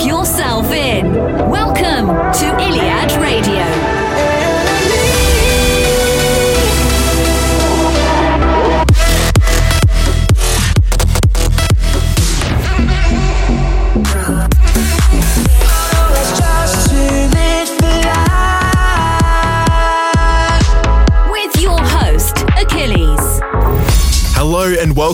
yourself in.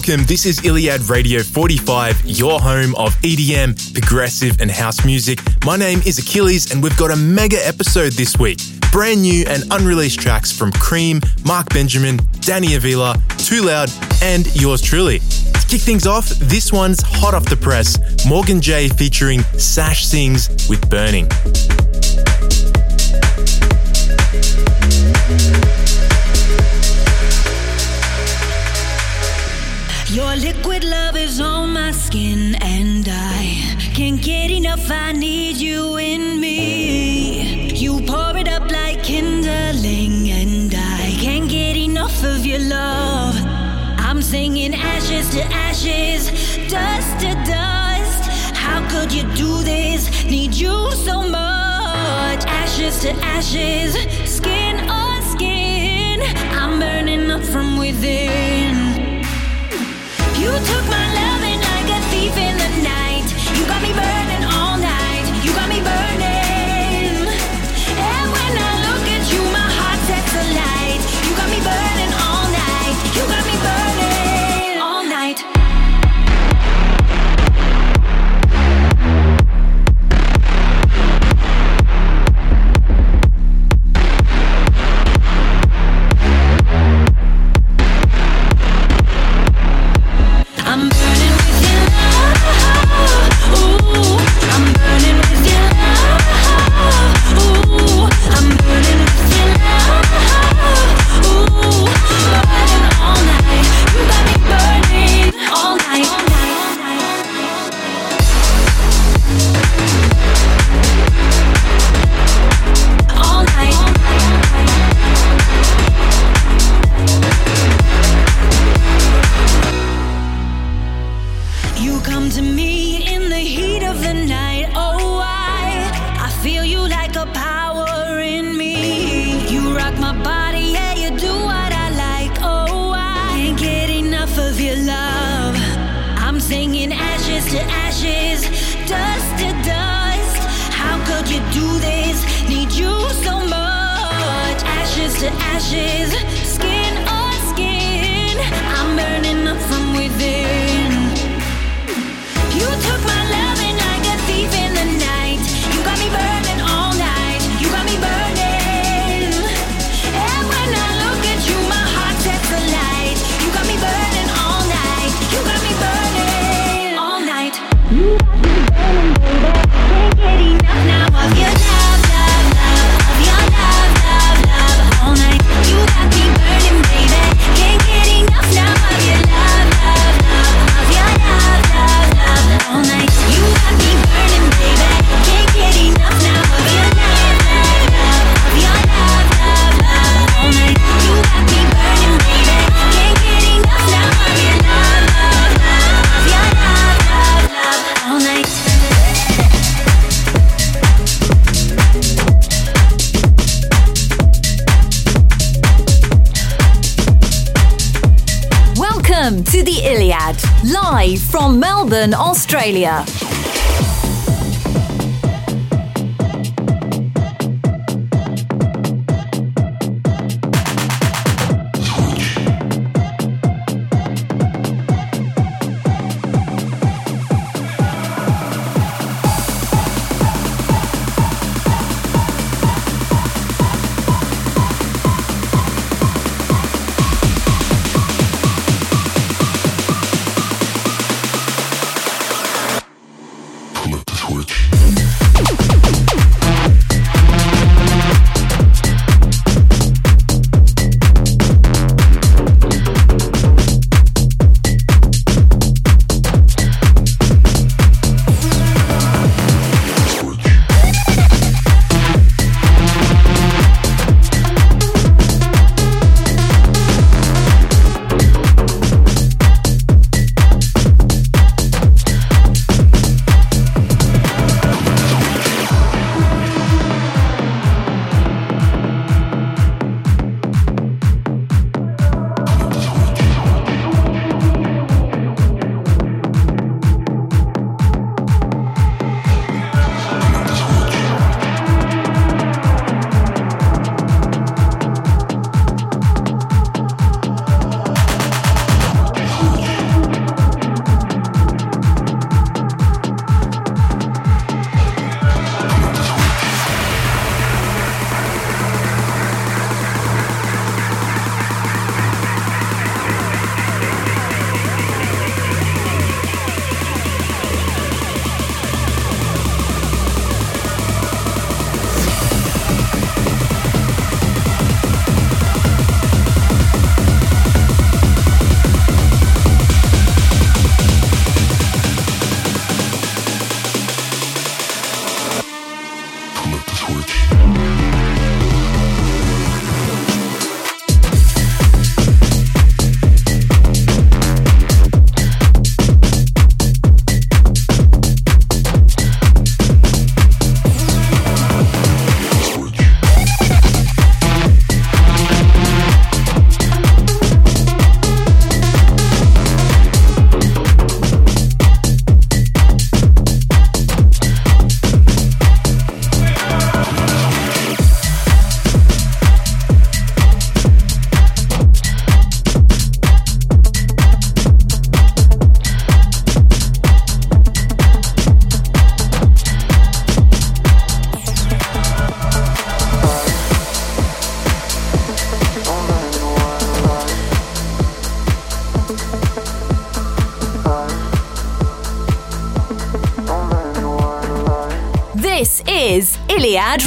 welcome. This is Iliad Radio 45, your home of EDM, progressive, and house music. My name is Achilles, and we've got a mega episode this week. Brand new and unreleased tracks from KREAM, Mark Benjamin, Danny Avila, Too Loud, and yours truly. To kick things off, this one's hot off the press Morgan J featuring Sash Sings with Burning. liquid love is on my skin, and I can't get enough. I need you in me. You pour it up like kindling, and I can't get enough of your love. I'm singing ashes to ashes, dust to dust. How could you do this? Need you so much. Ashes to ashes, skin on skin. I'm burning up from within. You took my love. from Melbourne, Australia.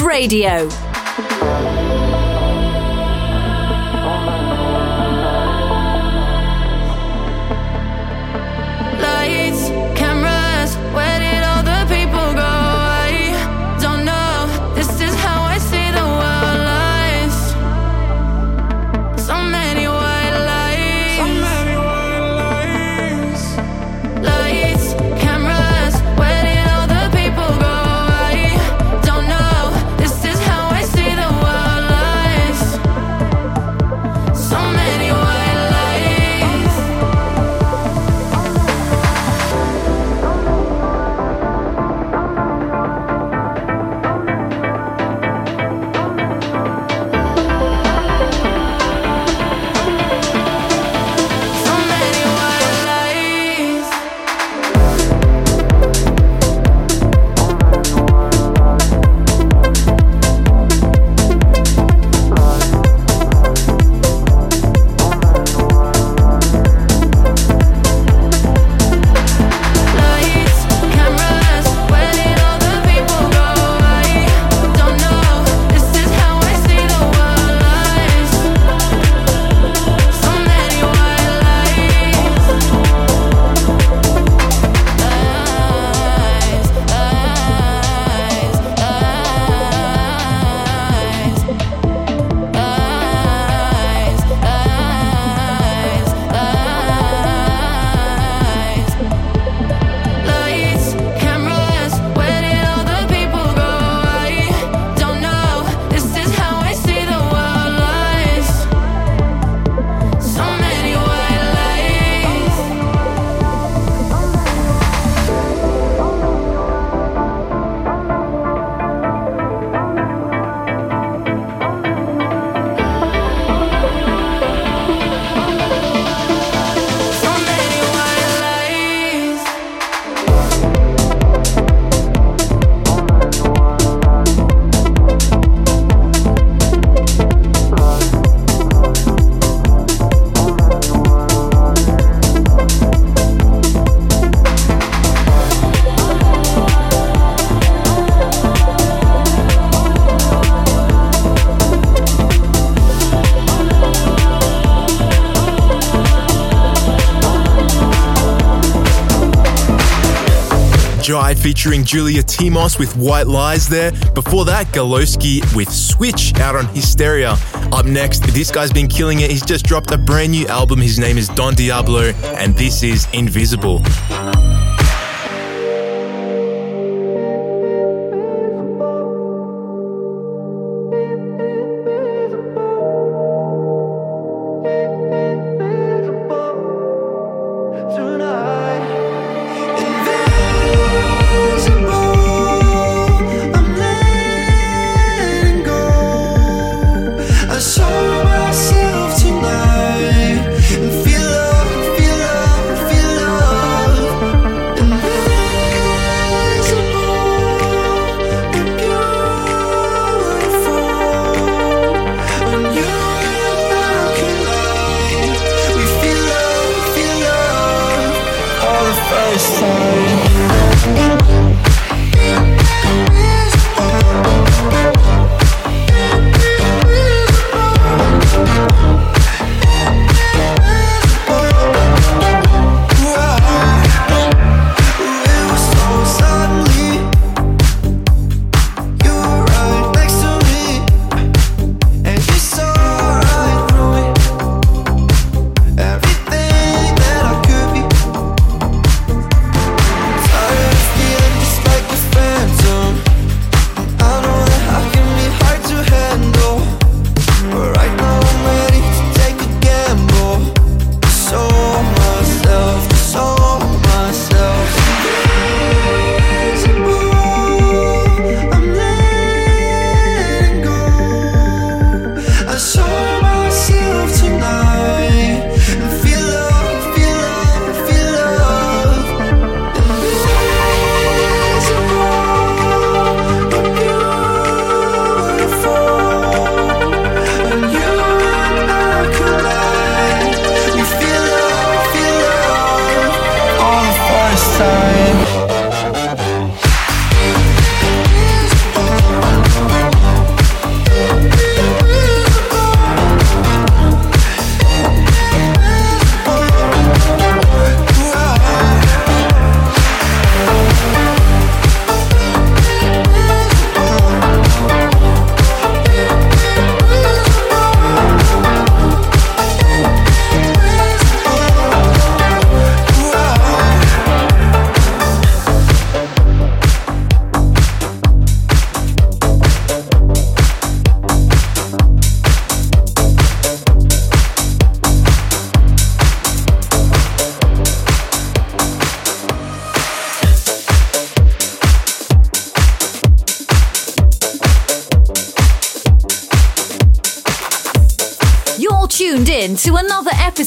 Radio. Featuring Julia Temos with White Lies there. Before that, Galoski with Switch out on Hysteria. Up next, this guy's been killing it. He's just dropped a brand new album. His name is Don Diablo, and this is Invisible.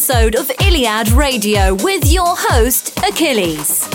episode of Iliad Radio with your host, Achilles.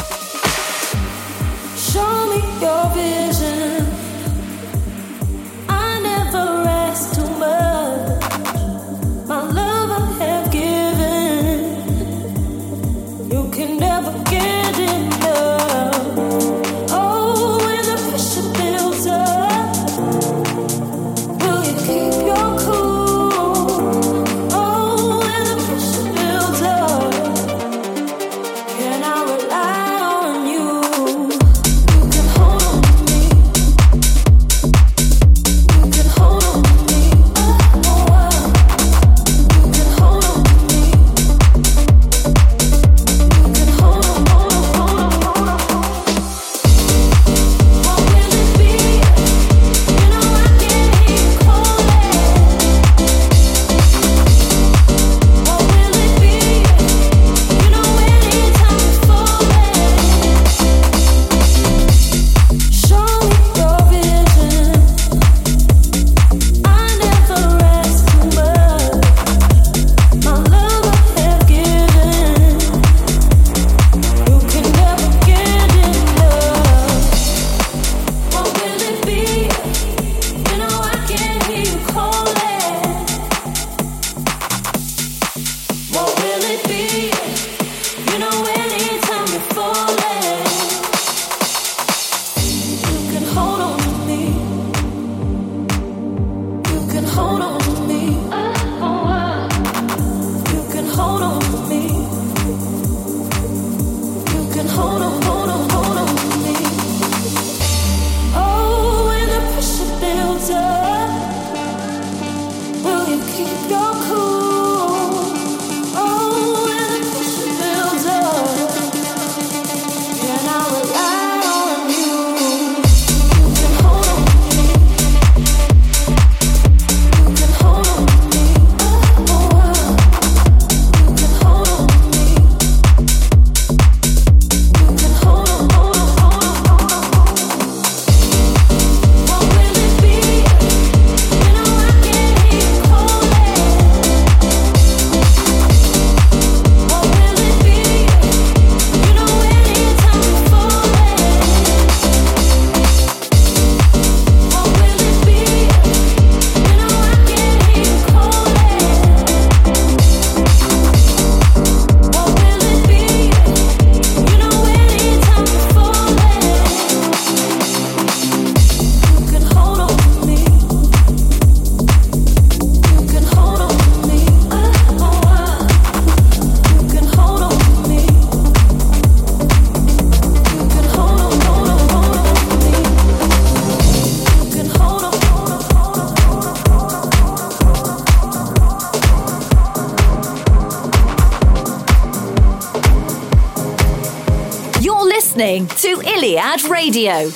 listening to Iliad Radio.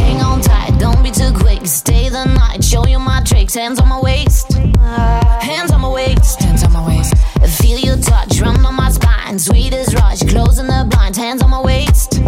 Hang on tight, don't be too quick. Stay the night, show you my tricks. Hands on my waist. Hands on my waist. Hands on my waist. Feel your touch, run on my spine. Sweet as rush, closing the. Hands on my waist.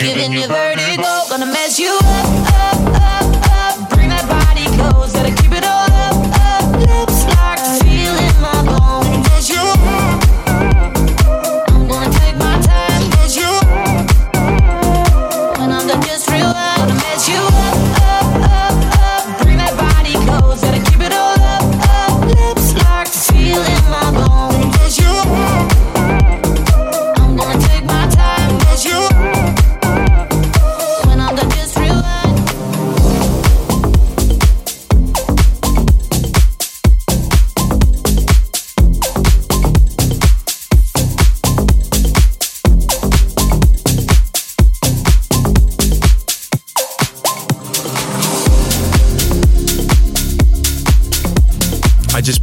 giving you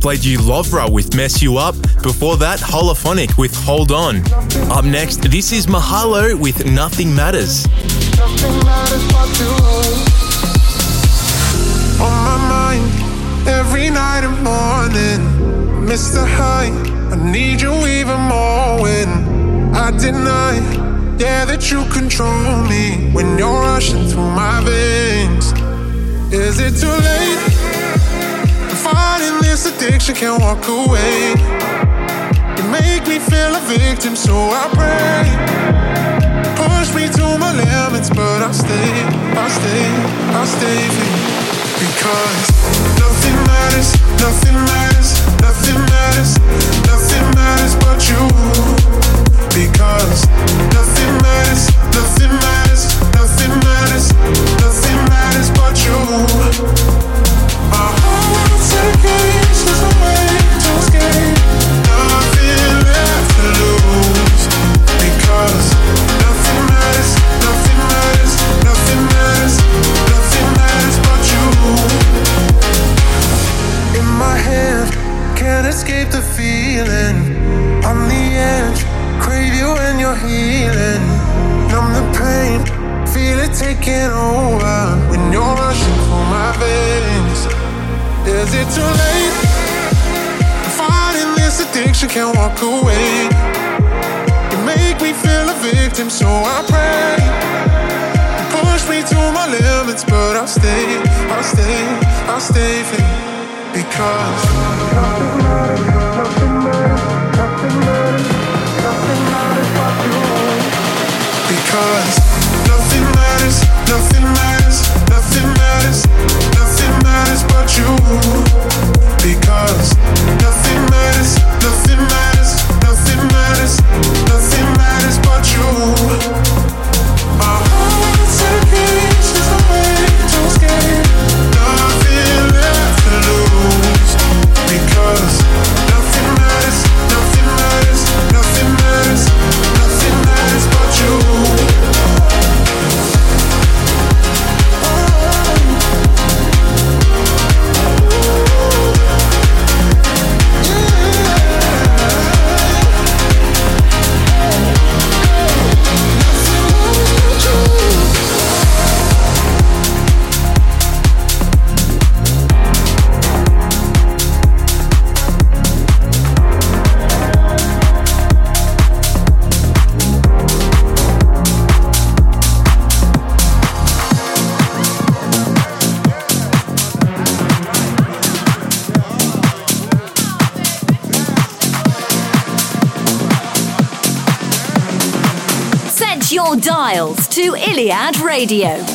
played you Lovra with Mess You Up. Before that, Hollaphonic with Hold On. Up next, this is Mahalo with Nothing Matters. Nothing matters On my mind, every night and morning. Mr. High, I need you even more when I deny. Yeah, that you control me when you're rushing through my veins. Is it too late? This addiction, can't walk away. You make me feel a victim, so I pray. Push me to my limits, but I'll stay, I'll stay, I'll stay for you. Because nothing matters, nothing matters, nothing matters, nothing matters but you. Because nothing matters, nothing matters, to Iliad Radio.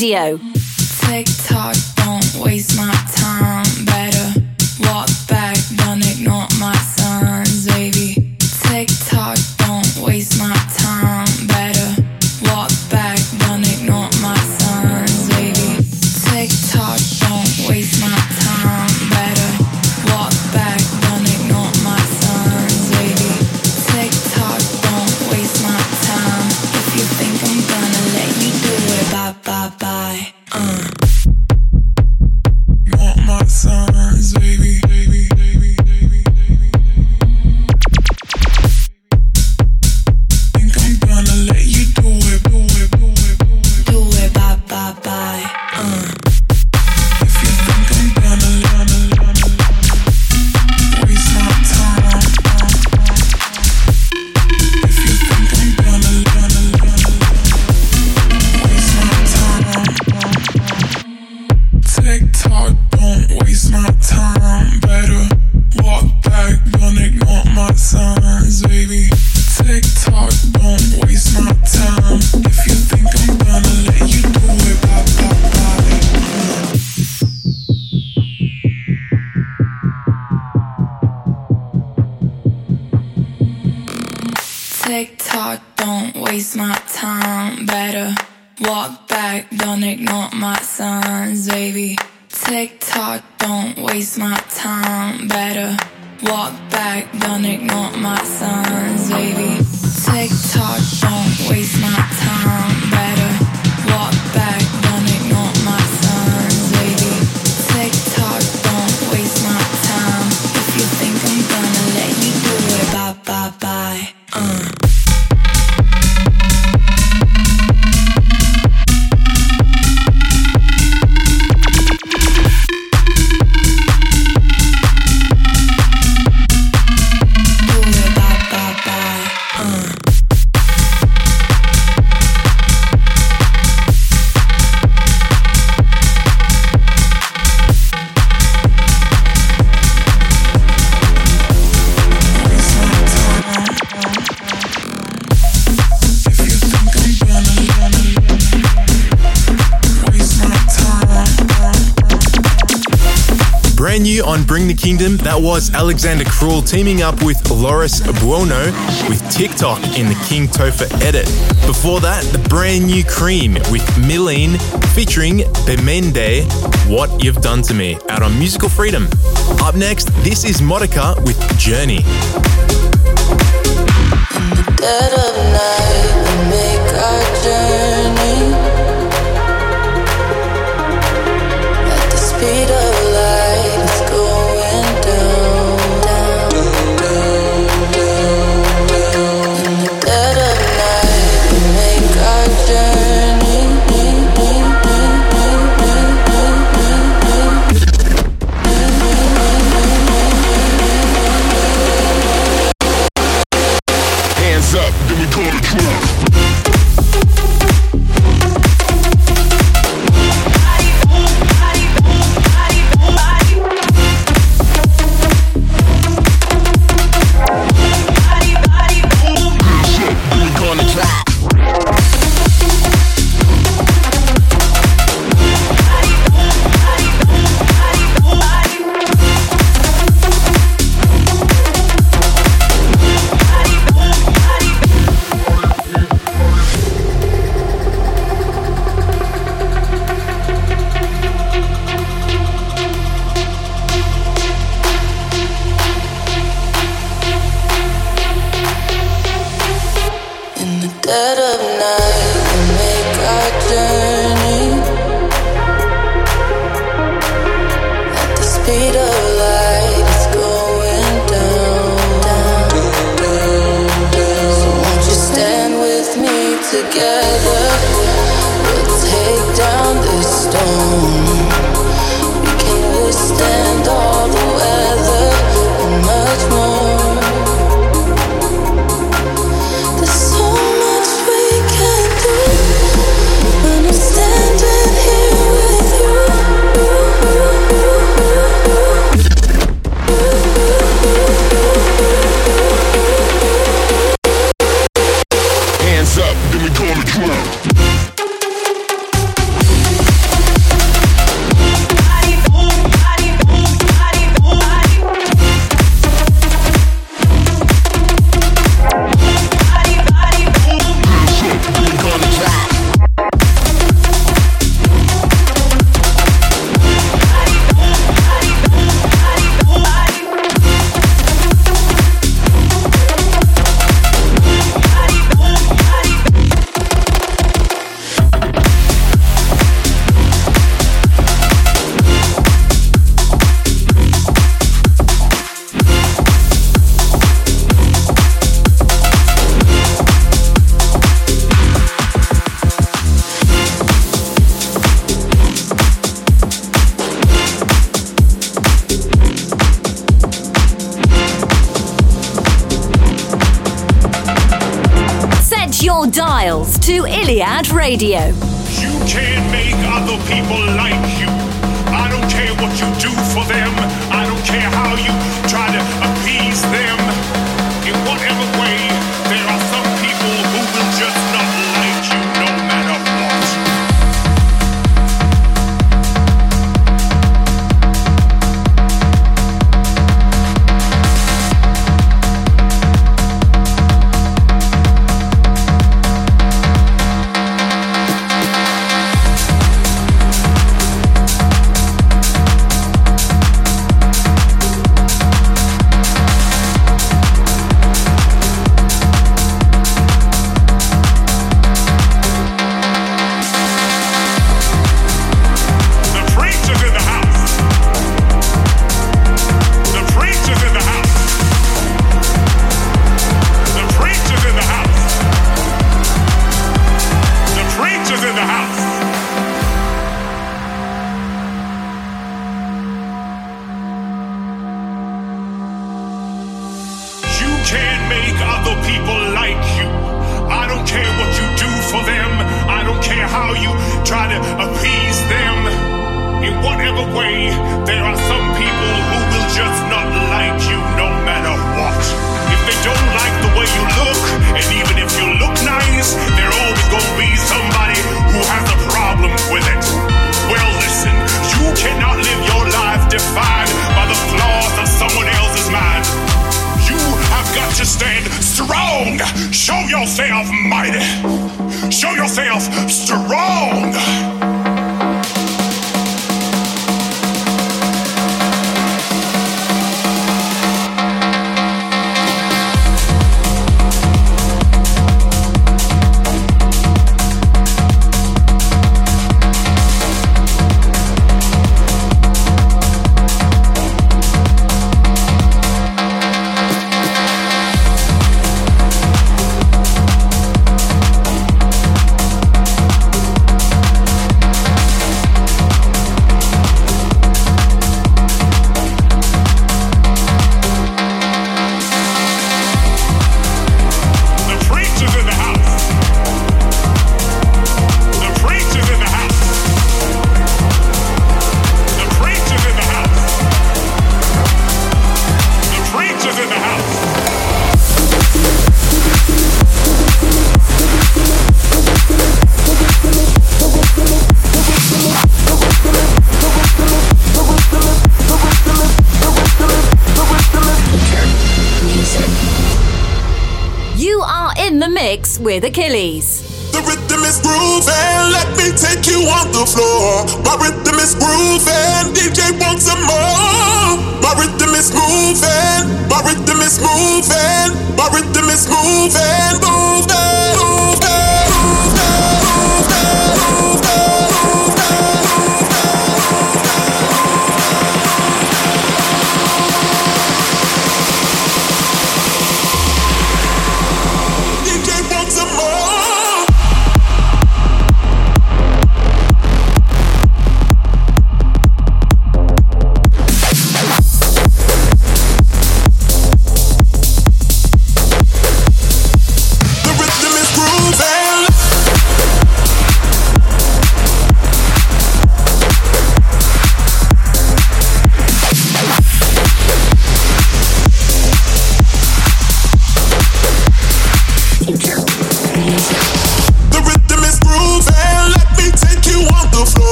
Radio. the Kingdom, that was Alexander Cruel teaming up with Loris Buono with TikTok in the King Topher edit. Before that, the brand new KREAM with Millean featuring Bemende, What You've Done to Me, out on Musical Freedom. Up next, this is Modica with Journey. To Iliad Radio. You can't make other people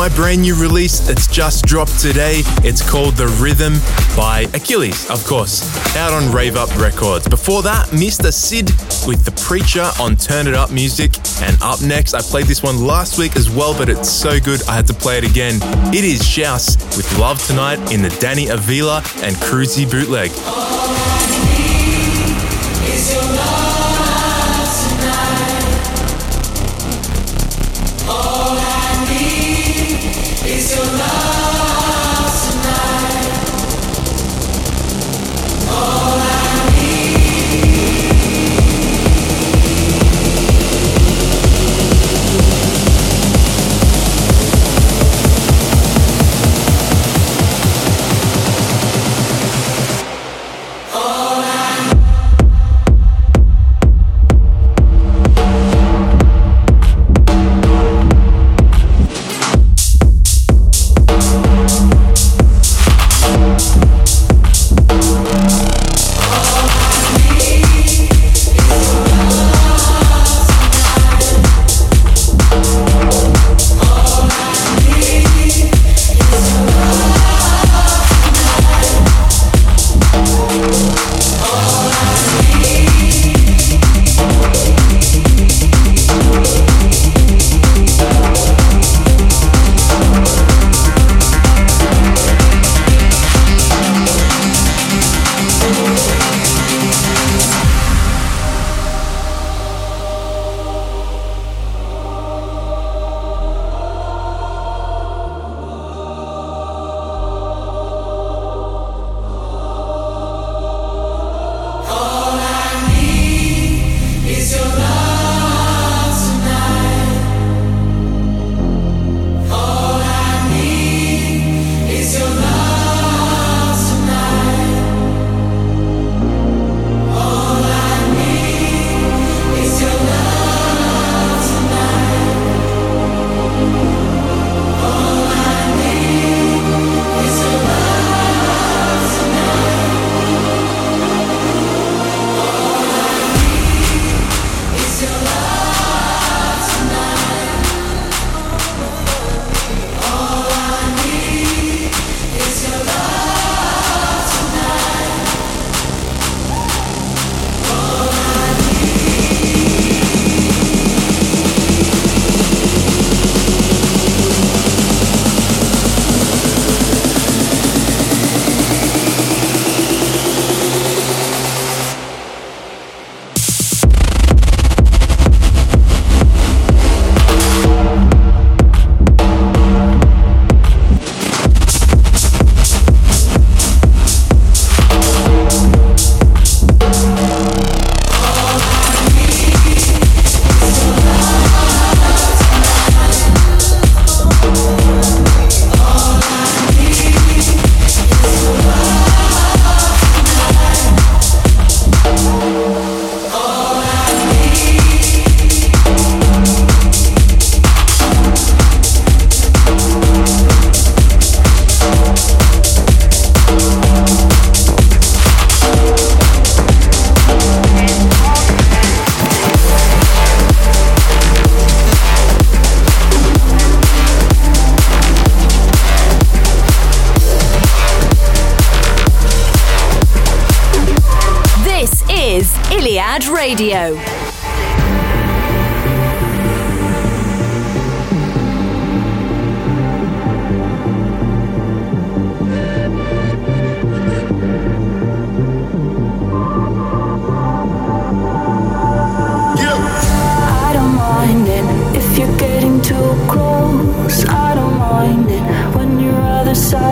my brand new release that's just dropped today. It's called The Rhythm by Achilles, of course, out on Rave Up Records. Before that, Mr. Sid with The Preacher on Turn It Up Music. And up next, I played this one last week as well, but it's so good I had to play it again. It is Shouse with Love Tonight in the Danny Avila and Cruzy bootleg.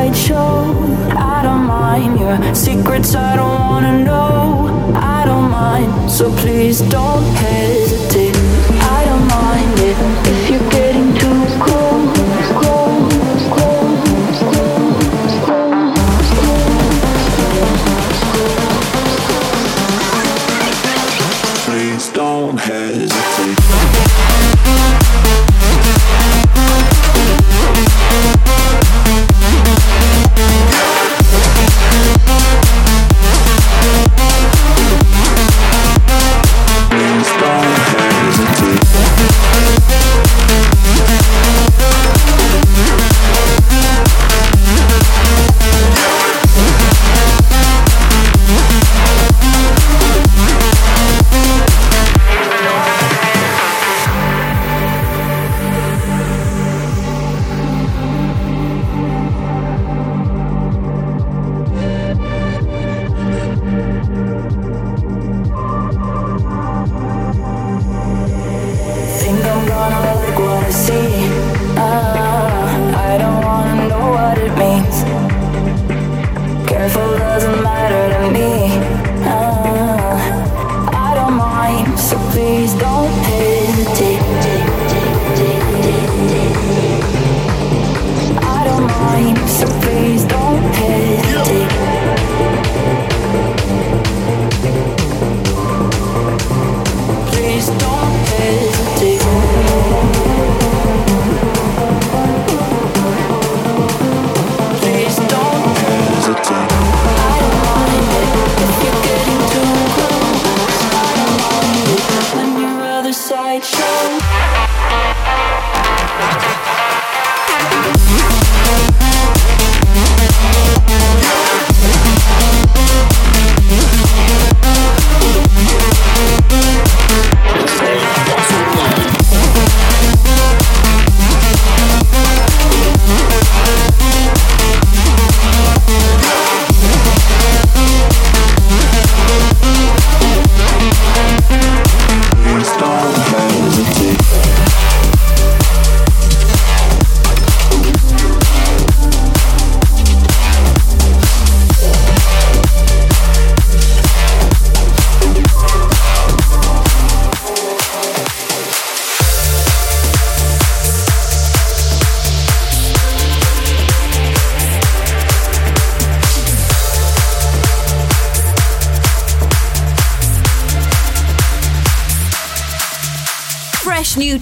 sideshow. I don't mind your secrets, I don't wanna know. I don't mind, so please don't hesitate. I don't mind it.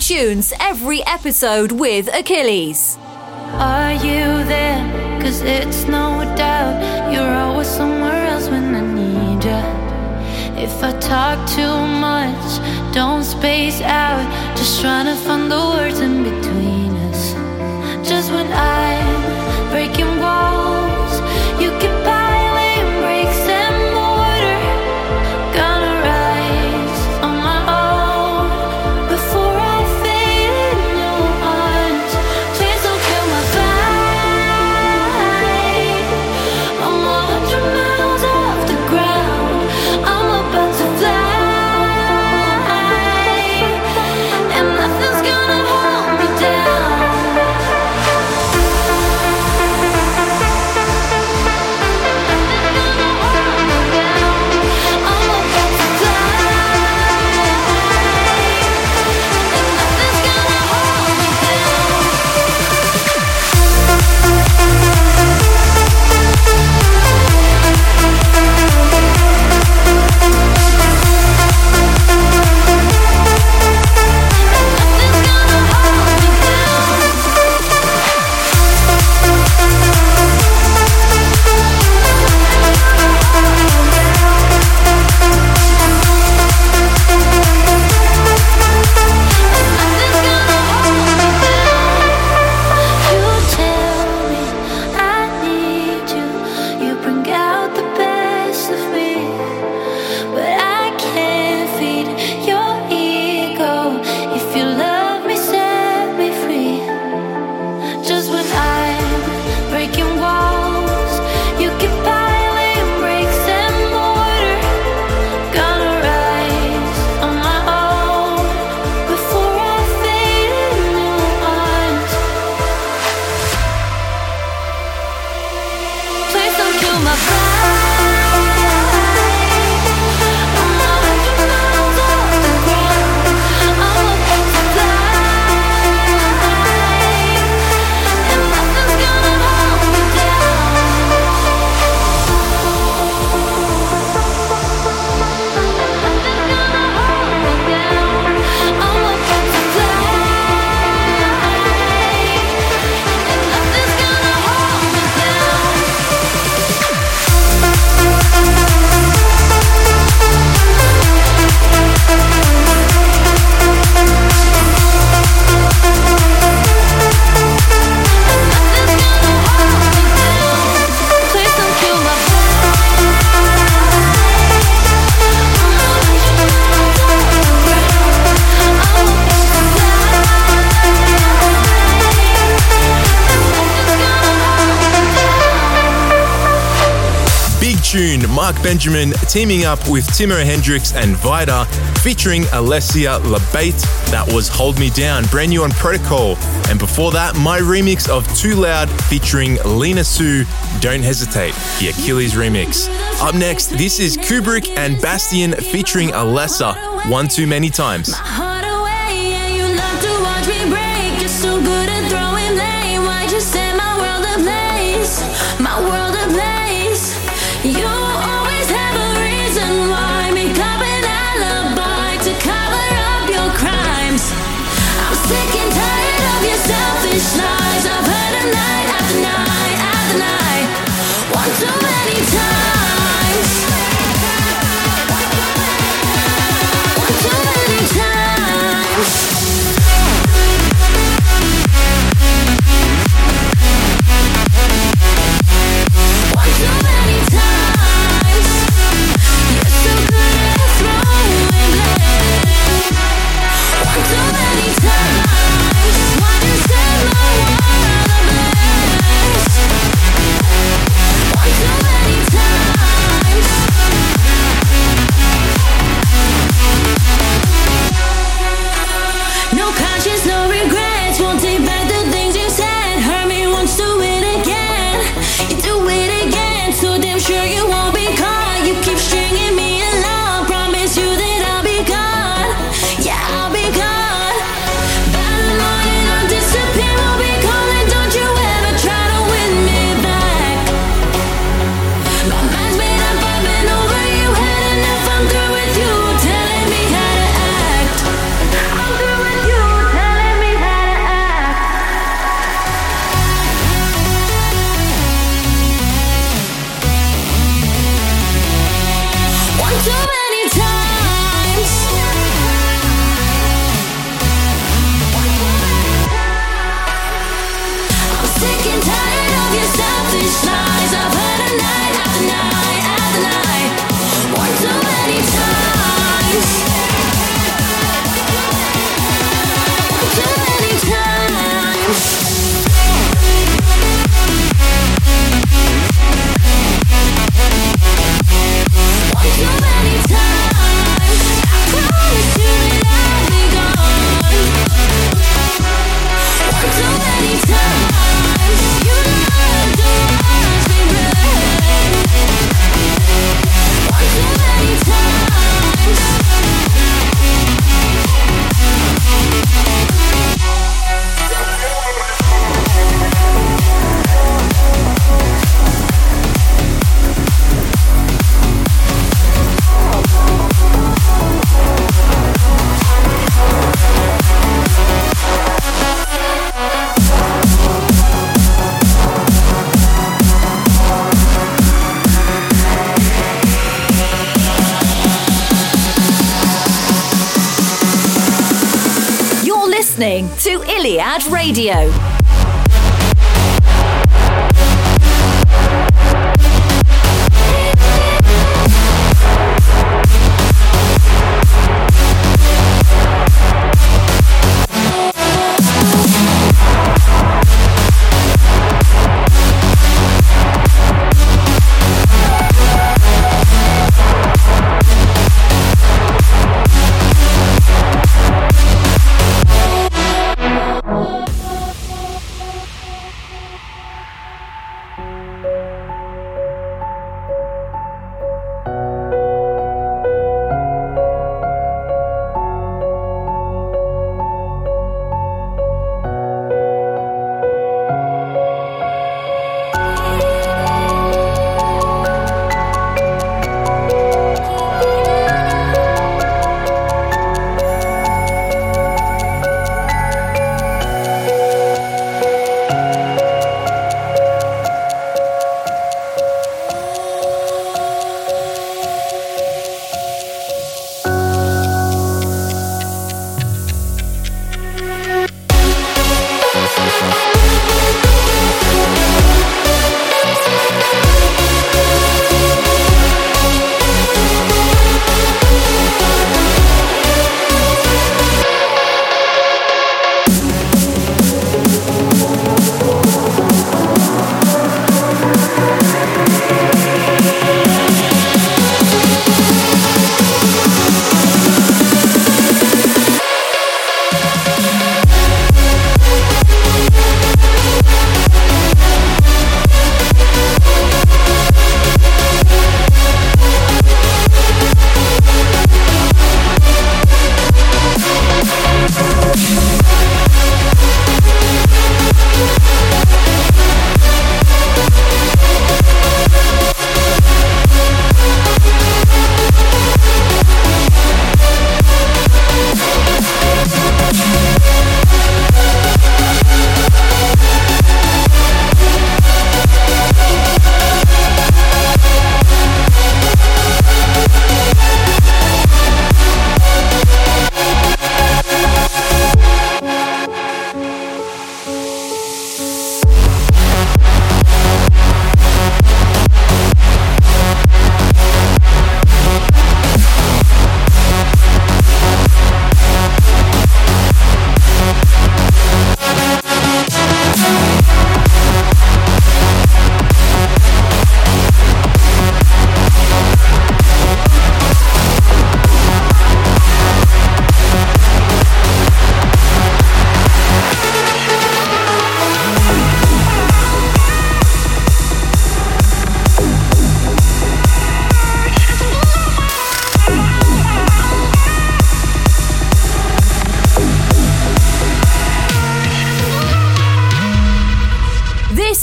Tunes every episode with Achilles. Are you there? Cause it's no doubt you're always somewhere else when I need you. If I talk too much, don't space out. Just trying to find the words in between us. Just when I'm breaking walls, you can buy. Marc Benjamin teaming up with Timmo Hendriks and Vida featuring Alessia Labate. That was Hold Me Down, brand new on Protocol. And before that, my remix of Too Loud featuring Lena Sue, Don't Hesitate, the Achilles remix. Up next, this is Kubrick and Bastien featuring Alessa, One Too Many Times. Iliad Radio.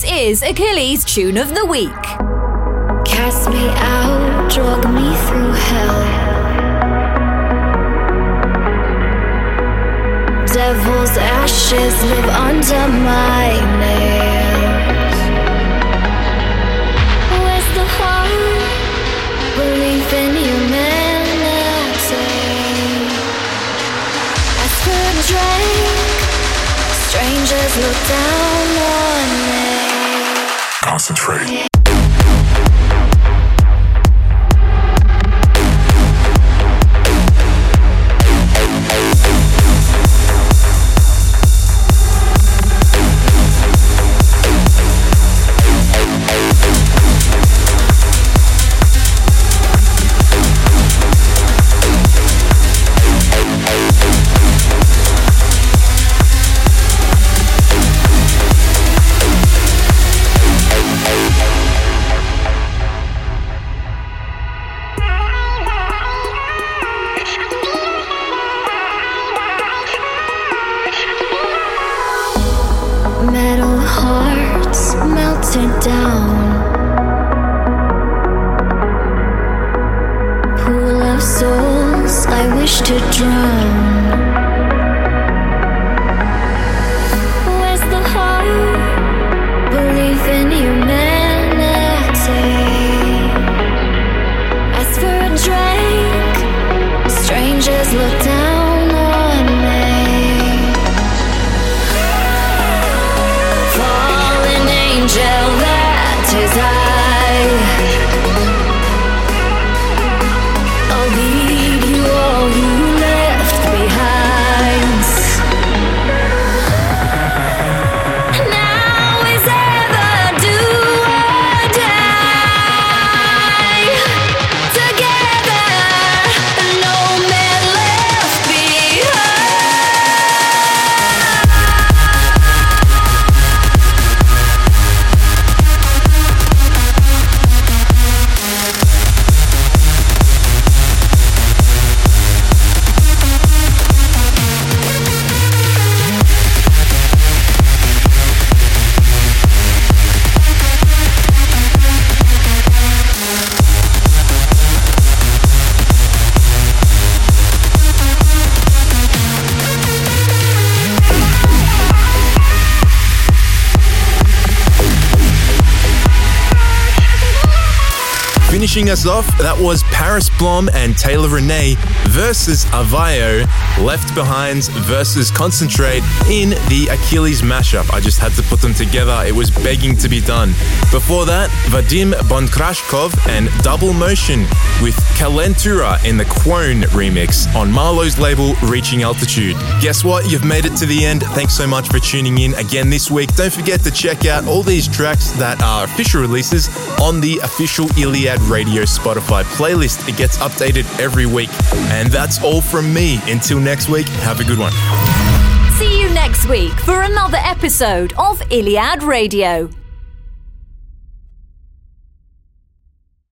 Is Achilles' Tune of the Week. Cast me out, drag me through hell. Devil's ashes live under my nails. Where's the heart? Believe in humanity. I stood drink, Strangers look down. Concentrate. Us off, that was Paris Blohm and Taylor Renee versus Avayo, Left Behinds versus Concentrate in the Achilles mashup. I just had to put them together, it was begging to be done. Before that, Vadim Bonkrashkov and Double Motion with Kalentura in the Quone remix on Marlowe's label Reaching Altitude. Guess what? You've made it to the end. Thanks so much for tuning in again this week. Don't forget to check out all these tracks that are official releases on the official Iliad Radio Spotify playlist. It gets updated every week. And that's all from me. Until next week, have a good one. See you next week for another episode of Iliad Radio.